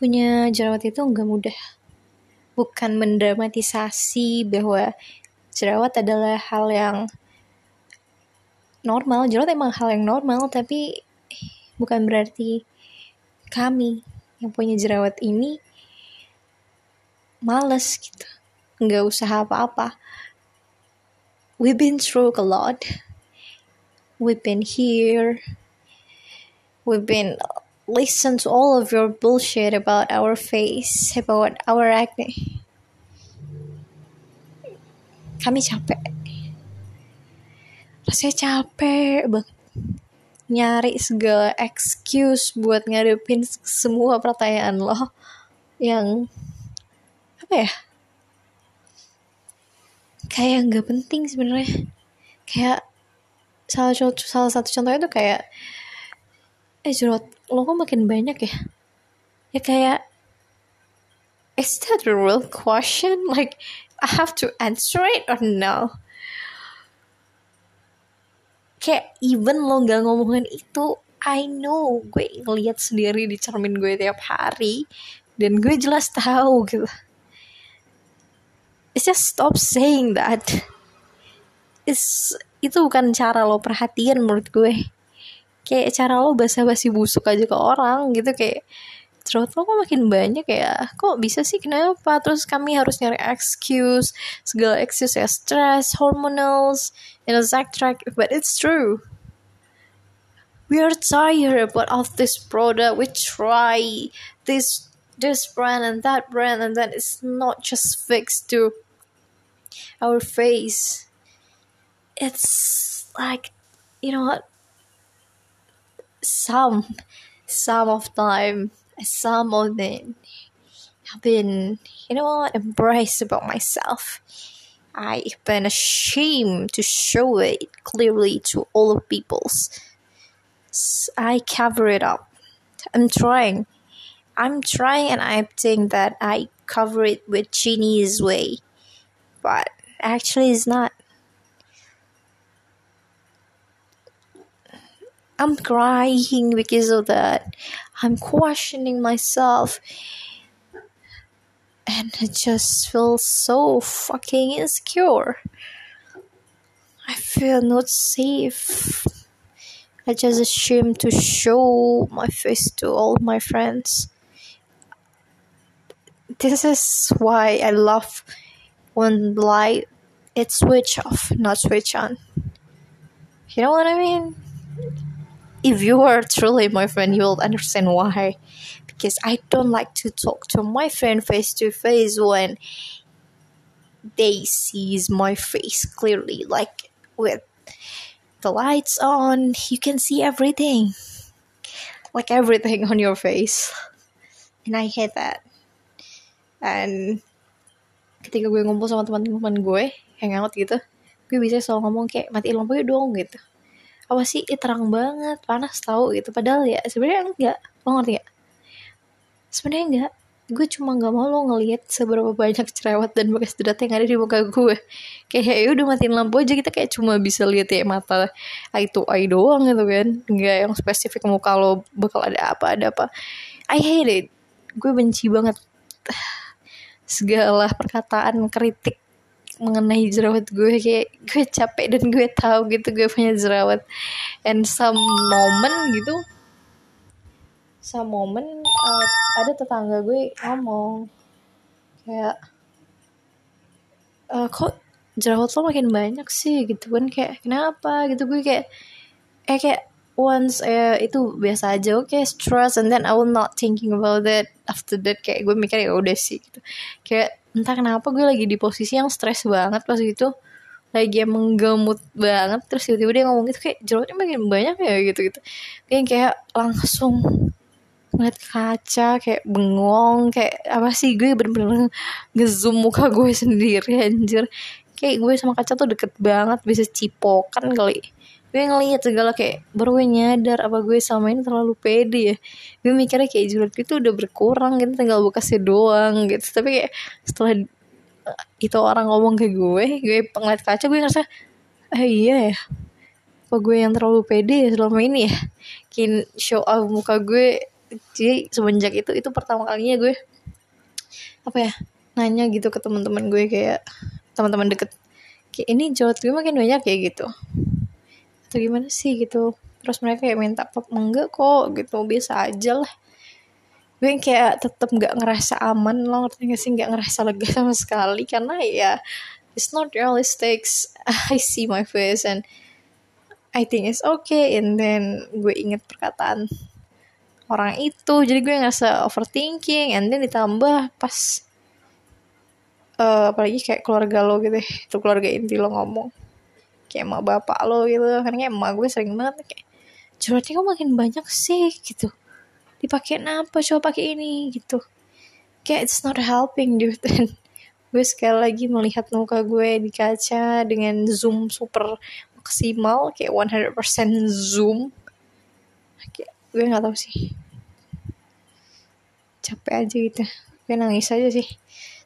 punya jerawat itu nggak mudah. Bukan mendramatisasi bahwa jerawat adalah hal yang normal. Jerawat emang hal yang normal tapi bukan berarti kami yang punya jerawat ini males gitu. Nggak usah apa-apa. We've been through a lot. We've been here. We've been listen to all of your bullshit about our face about our acne. Kami capek. Rasanya capek banget. Nyari segala excuse buat ngadepin semua pertanyaan lo yang apa ya? Kayak nggak penting sebenarnya. Kayak salah salah satu contohnya tuh kayak eh jerawat lo kok makin banyak ya? Ya kayak is that a real question? Like I have to answer it or no? Kayak even lo gak ngomongin itu I know gue ngeliat sendiri di cermin gue tiap hari dan gue jelas tahu gitu. It's just stop saying that. It's, itu bukan cara lo perhatian menurut gue kayak cara lo basa-basi busuk aja ke orang gitu kayak jerawat lo kok makin banyak ya? Kok bisa sih? Kenapa? Terus kami harus nyari excuse segala excuse ya stress hormonals and etc but it's true. We are tired about all this product. We try this this brand and that brand and then it's not just fixed to our face. It's like you know what some some of time some of them have been, you know what, embraced about myself. I've been ashamed to show it clearly to all of people's. I cover it up. I'm trying. I'm trying and I think that I cover it with Chinese way. But actually it's not. I'm crying because of that. I'm questioning myself. And I just feel so fucking insecure. I feel not safe. I just ashamed to show my face to all my friends. This is why I love when light it switch off, not switch on. You know what I mean? If you are truly my friend, you will understand why. Because I don't like to talk to my friend face to face when they sees my face clearly. Like with the lights on, you can see everything. Like everything on your face. And I hate that. And ketika gue ngumpul sama teman-teman gue, hangout gitu, gue bisa selalu ngomong kayak mati lampunya dong gitu apa sih? Ih, terang banget panas tahu gitu. Padahal ya sebenarnya enggak. Lo ngerti ya sebenarnya enggak. Gue cuma nggak mau lo ngelihat seberapa banyak cerewet dan bekas jerat yang ada di muka gue. Kayak ya udah matiin lampu aja. Kita kayak cuma bisa lihat ya mata eye to eye doang gitu kan. Nggak yang spesifik muka lo bakal ada apa ada apa. I hate it. Gue benci banget. Segala perkataan kritik mengenai jerawat gue kayak gue capek dan gue tahu gitu gue punya jerawat. And some moment gitu some moment uh, ada tetangga gue ngomong kayak uh, kok jerawat lo makin banyak sih? Gitu kan kayak kenapa? Gitu gue kayak eh kayak once eh, itu biasa aja oke okay, stress and then I will not thinking about that after that. Kayak gue mikir ya udah sih gitu. Kayak entah kenapa gue lagi di posisi yang stres banget pas gitu. Lagi emang gemut banget terus tiba-tiba dia ngomong gitu kayak jerawatnya makin banyak ya? Gitu gitu kayak kayak langsung ngeliat kaca kayak bengong kayak apa sih gue bener-bener ngezoom muka gue sendiri anjir. Kayak gue sama kaca tuh deket banget bisa cipokan kali gue ngeliat segala kayak baru gue nyadar apa gue sama ini terlalu pede ya. Gue mikirnya kayak jerawat itu udah berkurang gitu tinggal bekasnya doang gitu. Tapi kayak setelah uh, itu orang ngomong ke gue gue ngeliat kaca gue ngerasa eh iya ya? Apa gue yang terlalu pede ya selama ini ya? Kin show off muka gue. Jadi semenjak itu itu pertama kalinya gue apa ya nanya gitu ke teman-teman gue kayak teman-teman deket kayak ini jerawat gue makin banyak kayak gitu atau gimana sih gitu. Terus mereka kayak minta pop enggak kok gitu. Biasa aja lah. Gue kayak tetep nggak ngerasa aman lo ngerti gak sih? Nggak ngerasa lega sama sekali. Karena ya it's not realistic. I see my face and I think it's okay. And then gue inget perkataan orang itu. Jadi gue ngerasa overthinking. And then ditambah pas uh, apalagi kayak keluarga lo gitu itu keluarga inti lo ngomong kayak emak bapak lo gitu. Kan kayak emak gue sering banget kayak curhatnya kok makin banyak sih gitu. Dipakai apa? Coba pakai ini gitu. Kayak it's not helping dude. Dan gue sekali lagi melihat muka gue di kaca dengan zoom super maksimal kayak 100% zoom. Kayak gue nggak tahu sih. Capek aja gitu. Gue nangis aja sih.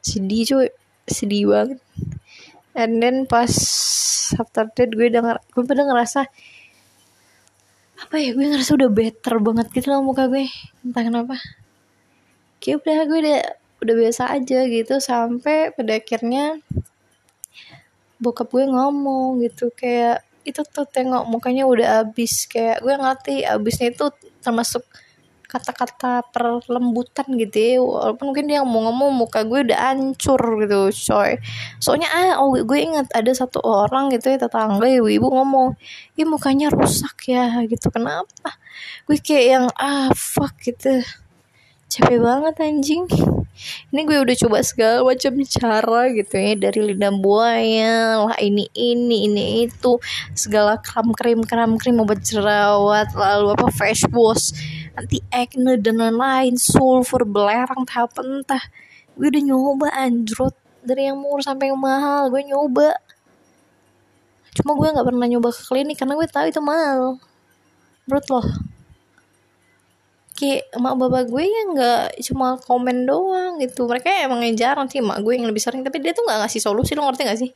Sedih cuy. Sedih banget and then pas after that gue denger gue pada ngerasa apa ya gue ngerasa udah better banget gitu loh muka gue. Entah kenapa. Kayak udah gue udah udah biasa aja gitu sampai pada akhirnya bokap gue ngomong gitu kayak itu tuh tengok mukanya udah abis kayak gue ngerti abisnya itu termasuk kata-kata perlembutan gitu ya. Walaupun mungkin dia mau ngomong muka gue udah hancur gitu coy. Soalnya ah oh, gue ingat ada satu orang gitu ya tetangga ibu ibu ngomong ini mukanya rusak ya gitu. Kenapa? Gue kayak yang ah fuck gitu. Capek banget anjing. Ini gue udah coba segala macam cara gitu ya dari lidah buaya lah ini ini ini itu. Segala kram krim kram krim obat jerawat lalu apa face wash anti acne dan lain-lain sulfur belerang tahap entah. Gue udah nyoba anjrot. Dari yang murah sampai yang mahal gue nyoba. Cuma gue nggak pernah nyoba ke klinik karena gue tahu itu mahal. Menurut loh kayak emak bapak gue ya nggak cuma komen doang gitu. Mereka emang yang jarang sih emak gue yang lebih sering. Tapi dia tuh nggak ngasih solusi lo ngerti gak sih?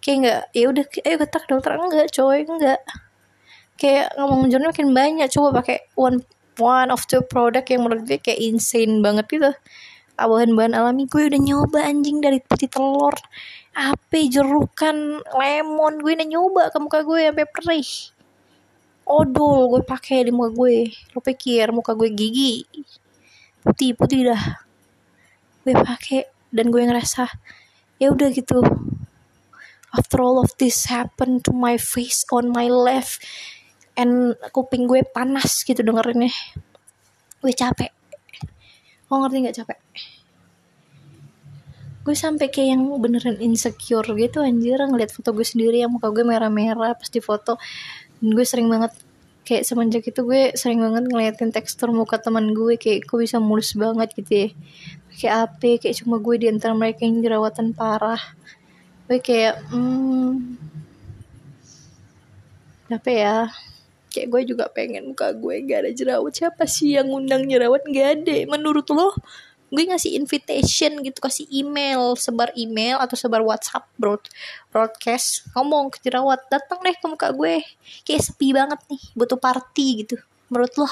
Kayak nggak ya udah ayo ketak dokter. Enggak coy enggak. Kayak ngomong jurnal makin banyak. Coba pakai one one of the product yang menurut gue kayak insane banget gitu. Bahan-bahan alami. Gue udah nyoba anjing dari putih telur ape jerukan lemon. Gue udah nyoba ke muka gue sampai perih. Odol gue pakai di muka gue. Lo pikir muka gue gigi? Putih putih dah. Gue pakai dan gue ngerasa ya udah gitu. After all of this happen to my face on my left and kuping gue panas gitu dengerinnya. Gue capek. Lo ngerti nggak capek? Gue sampai kayak yang beneran insecure gitu anjir. Ngeliat foto gue sendiri yang muka gue merah-merah pas di foto. Dan gue sering banget kayak semenjak itu gue sering banget ngeliatin tekstur muka teman gue. Kayak kok bisa mulus banget gitu ya. Kayak apa kayak cuma gue di antara mereka yang jerawatan parah. Gue kayak hmm apa ya kayak gue juga pengen muka gue gak ada jerawat. Siapa sih yang ngundang jerawat? Gak ada. Menurut lo gue ngasih invitation gitu kasih email sebar email atau sebar WhatsApp broad broadcast ngomong ke jerawat. Datang deh ke muka gue. Kayak sepi banget nih butuh party gitu. Menurut lo?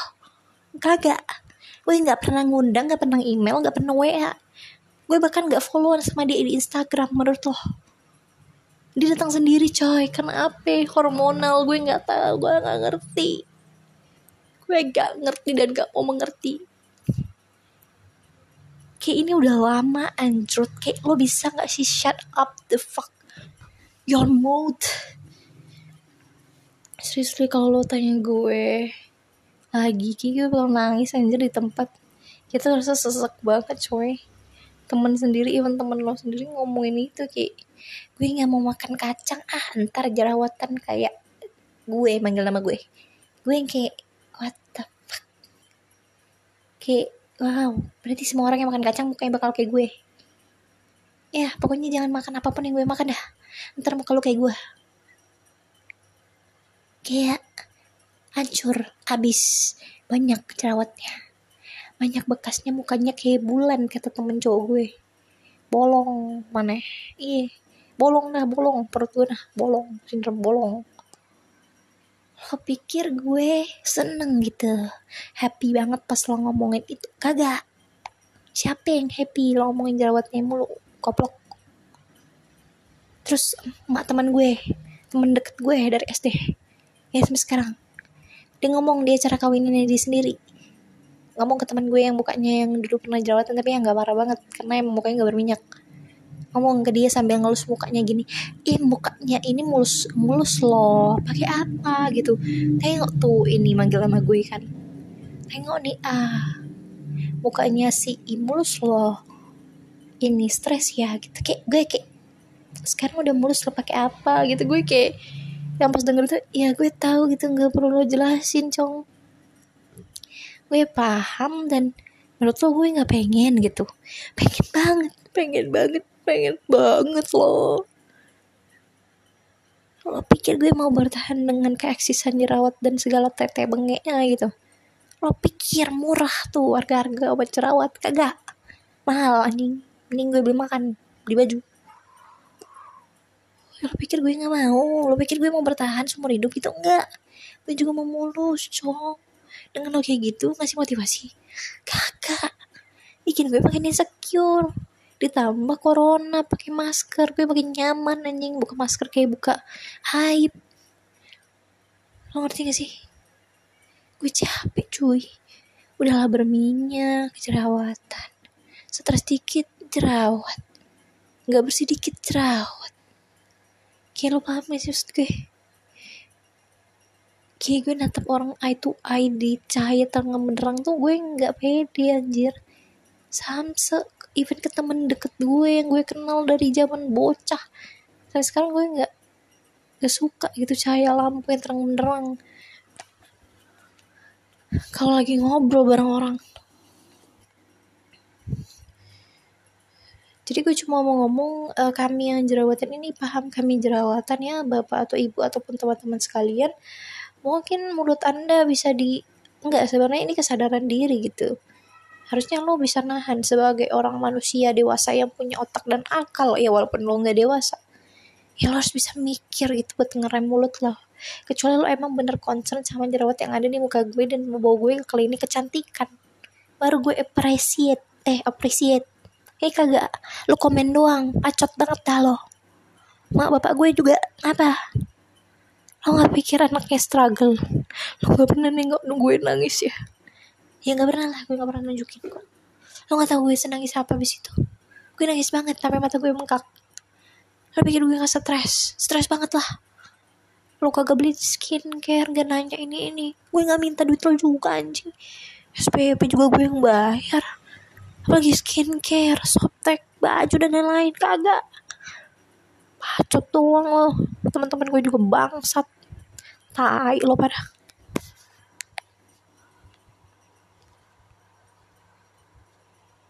Kagak. Gue nggak pernah ngundang nggak pernah email nggak pernah WA gue bahkan nggak follow sama dia di Instagram menurut lo dia datang sendiri coy. Kenapa hormonal. Gue nggak tahu. Gue nggak ngerti. Gue gak ngerti dan gak mau mengerti. Kayak ini udah lama anjrot kayak lo bisa gak sih shut up the fuck your mouth? Seriously kalau lo tanya gue lagi kayak gue bakal nangis anjir di tempat. Kita rasa sesek banget coy temen sendiri even temen lo sendiri ngomongin itu kayak gue nggak mau makan kacang ah ntar jerawatan kayak gue manggil nama gue. Gue yang kayak what the fuck? Kayak wow berarti semua orang yang makan kacang mukanya bakal kayak gue. Ya pokoknya jangan makan apa pun yang gue makan dah. Ntar muka lu kayak gue. Kayak hancur habis banyak jerawatnya banyak bekasnya mukanya kayak bulan kata temen cowok gue. Bolong mana iya bolong dah bolong. Perut gue nah bolong. Sindrom bolong. Lo pikir gue seneng gitu? Happy banget pas lo ngomongin itu. Kagak. Siapa yang happy lo ngomongin jerawatnya mulu? Koplok. Terus mak teman gue temen deket gue dari SD ya sampai sekarang. Dia ngomong dia cara kawinnya dia sendiri ngomong ke teman gue yang mukanya yang dulu pernah jerawatan tapi yang gak parah banget karena emang mukanya gak berminyak. Ngomong ke dia sambil ngelus mukanya gini ih mukanya ini mulus mulus loh pakai apa? Gitu. Tengok tuh ini manggil sama gue kan. Tengok nih ah mukanya si mulus loh. Ini stres ya gitu. Kayak gue kayak sekarang udah mulus lo pakai apa? Gitu. Gue kayak yang pas denger tuh ya gue tahu gitu nggak perlu lo jelasin cong gue paham dan menurut lo gue nggak pengen gitu. Pengen banget. Pengen banget pengen banget loh. Lo pikir gue mau bertahan dengan keeksisan jerawat dan segala tete bengeknya gitu? Lo pikir murah tuh harga-harga obat jerawat? Kagak. Mahal anjing. Mending gue beli makan beli baju. Lo pikir gue nggak mau? Lo pikir gue mau bertahan seumur hidup gitu? Enggak. Gue juga mau mulus cowok dengan lo kayak gitu ngasih motivasi kagak bikin gue makin insecure. Ditambah corona pakai masker. Gue makin nyaman anjing. Buka masker kayak buka hype lo ngerti gak sih? Gue capek cuy. Udahlah berminyak jerawatan. Stres dikit jerawat. Nggak bersih dikit jerawat. Kayak lo paham gak sih maksud gue kayak gue natap orang eye to eye di cahaya terang benderang tuh gue nggak pede anjir. Samse even ke temen deket gue yang gue kenal dari zaman bocah. Sampai sekarang gue nggak gak suka gitu cahaya lampu yang terang benderang. Kalau lagi ngobrol bareng orang. Jadi gue cuma mau ngomong uh, kami yang jerawatan ini paham kami jerawatan ya bapak atau ibu ataupun teman-teman sekalian mungkin mulut anda bisa di enggak sebenarnya ini kesadaran diri gitu. Harusnya lo bisa nahan sebagai orang manusia dewasa yang punya otak dan akal. Ya walaupun lo nggak dewasa. Ya lo harus bisa mikir gitu buat ngerem mulut lo. Kecuali lo emang bener concern sama jerawat yang ada di muka gue dan mau bawa gue ke klinik kecantikan. Baru gue appreciate eh appreciate. Eh kagak. Lo komen doang. Acot banget dah lo. Mak bapak gue juga apa lo nggak pikir anaknya struggle. Lo nggak pernah nengok nungguin nangis ya? Ya nggak pernah lah. Gue nggak pernah nunjukin kok. Lo nggak tahu gue senangis apa abis itu. Gue nangis banget sampai mata gue bengkak. Lo pikir gue gak stres? Stres banget lah. Lo kagak beli skincare gak nanya ini ini. Gue nggak minta duit lo juga anjing. SPP juga gue yang bayar. Apalagi skincare softtek baju dan lain-lain. Kagak bacot doang lo teman-teman gue juga bangsat. Tai lo pada